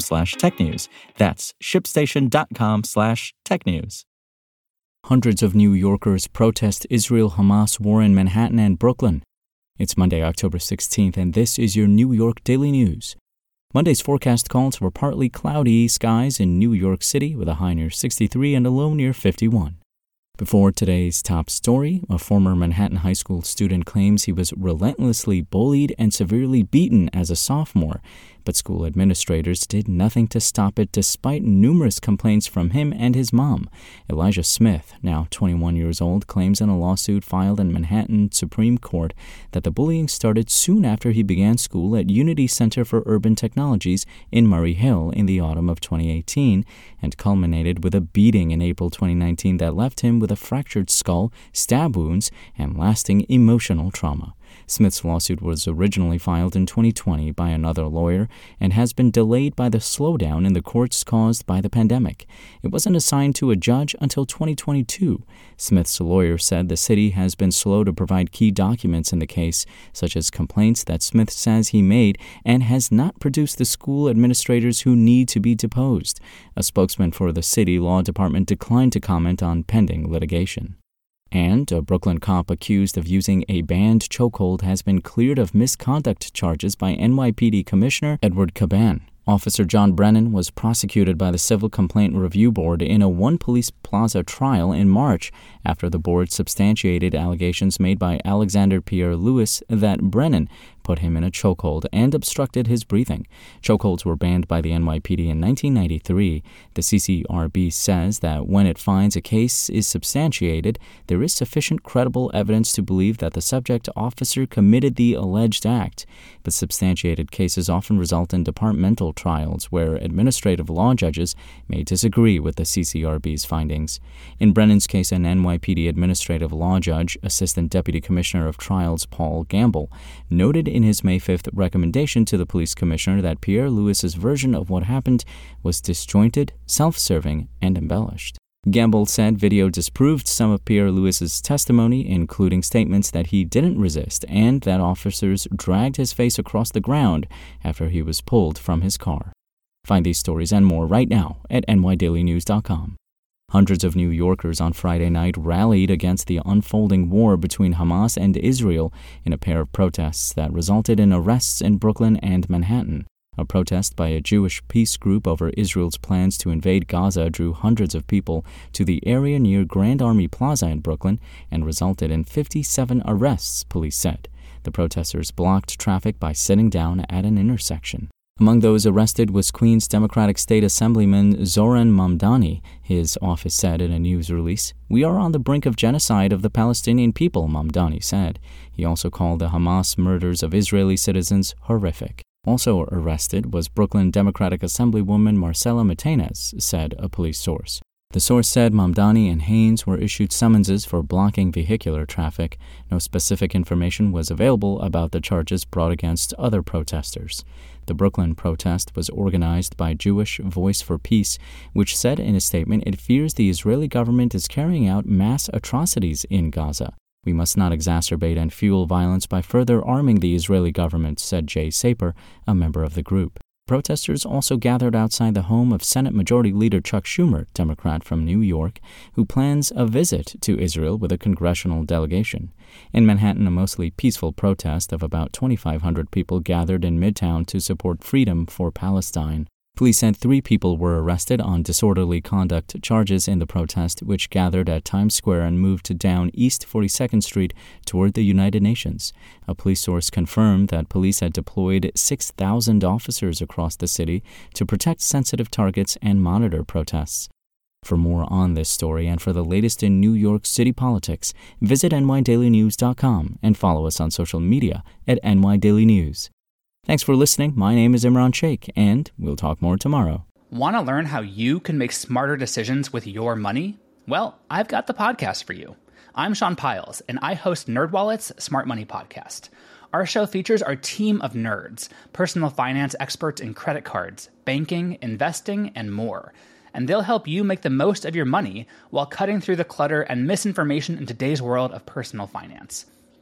slash technews. That's shipstation.com slash technews. Hundreds of New Yorkers protest Israel-Hamas war in Manhattan and Brooklyn. It's Monday, October 16th, and this is your New York Daily News. Monday's forecast calls for partly cloudy skies in New York City with a high near 63 and a low near 51. Before today's top story, a former Manhattan High School student claims he was relentlessly bullied and severely beaten as a sophomore but school administrators did nothing to stop it despite numerous complaints from him and his mom. Elijah Smith, now 21 years old, claims in a lawsuit filed in Manhattan Supreme Court that the bullying started soon after he began school at Unity Center for Urban Technologies in Murray Hill in the autumn of 2018 and culminated with a beating in April 2019 that left him with a fractured skull, stab wounds, and lasting emotional trauma. Smith's lawsuit was originally filed in 2020 by another lawyer and has been delayed by the slowdown in the courts caused by the pandemic. It wasn't assigned to a judge until 2022. Smith's lawyer said the city has been slow to provide key documents in the case, such as complaints that Smith says he made, and has not produced the school administrators who need to be deposed. A spokesman for the city law department declined to comment on pending litigation. And a Brooklyn cop accused of using a banned chokehold has been cleared of misconduct charges by NYPD Commissioner Edward Caban. Officer John Brennan was prosecuted by the Civil Complaint Review Board in a one police plaza trial in March after the board substantiated allegations made by Alexander Pierre Lewis that Brennan put him in a chokehold and obstructed his breathing. Chokeholds were banned by the NYPD in 1993. The CCRB says that when it finds a case is substantiated, there is sufficient credible evidence to believe that the subject officer committed the alleged act. But substantiated cases often result in departmental trials where administrative law judges may disagree with the CCRB's findings. In Brennan's case, an NYPD administrative law judge, Assistant Deputy Commissioner of Trials Paul Gamble, noted in his May 5th recommendation to the police commissioner that Pierre Lewis's version of what happened was disjointed, self serving, and embellished. Gamble said video disproved some of Pierre Lewis's testimony, including statements that he didn't resist and that officers dragged his face across the ground after he was pulled from his car. Find these stories and more right now at nydailynews.com. Hundreds of New Yorkers on Friday night rallied against the unfolding war between Hamas and Israel in a pair of protests that resulted in arrests in Brooklyn and Manhattan. A protest by a Jewish peace group over Israel's plans to invade Gaza drew hundreds of people to the area near Grand Army Plaza in Brooklyn and resulted in 57 arrests, police said. The protesters blocked traffic by sitting down at an intersection. Among those arrested was Queens Democratic State Assemblyman Zohran Mamdani. His office said in a news release, We are on the brink of genocide of the Palestinian people, Mamdani said. He also called the Hamas murders of Israeli citizens horrific. Also arrested was Brooklyn Democratic Assemblywoman Marcela Mitaynes, said a police source. The source said Mamdani and Haynes were issued summonses for blocking vehicular traffic. No specific information was available about the charges brought against other protesters. The Brooklyn protest was organized by Jewish Voice for Peace, which said in a statement it fears the Israeli government is carrying out mass atrocities in Gaza. We must not exacerbate and fuel violence by further arming the Israeli government, said Jay Saper, a member of the group. Protesters also gathered outside the home of Senate Majority Leader Chuck Schumer, Democrat from New York, who plans a visit to Israel with a congressional delegation. In Manhattan, a mostly peaceful protest of about 2,500 people gathered in Midtown to support freedom for Palestine. Police said three people were arrested on disorderly conduct charges in the protest, which gathered at Times Square and moved down East 42nd Street toward the United Nations. A police source confirmed that police had deployed 6,000 officers across the city to protect sensitive targets and monitor protests. For more on this story and for the latest in New York City politics, visit nydailynews.com and follow us on social media at nydailynews. Thanks for listening. My name is Imran Sheikh, and we'll talk more tomorrow. Want to learn how you can make smarter decisions with your money? Well, I've got the podcast for you. I'm Sean Pyles, and I host NerdWallet's Smart Money Podcast. Our show features our team of nerds, personal finance experts in credit cards, banking, investing, and more. And they'll help you make the most of your money while cutting through the clutter and misinformation in today's world of personal finance.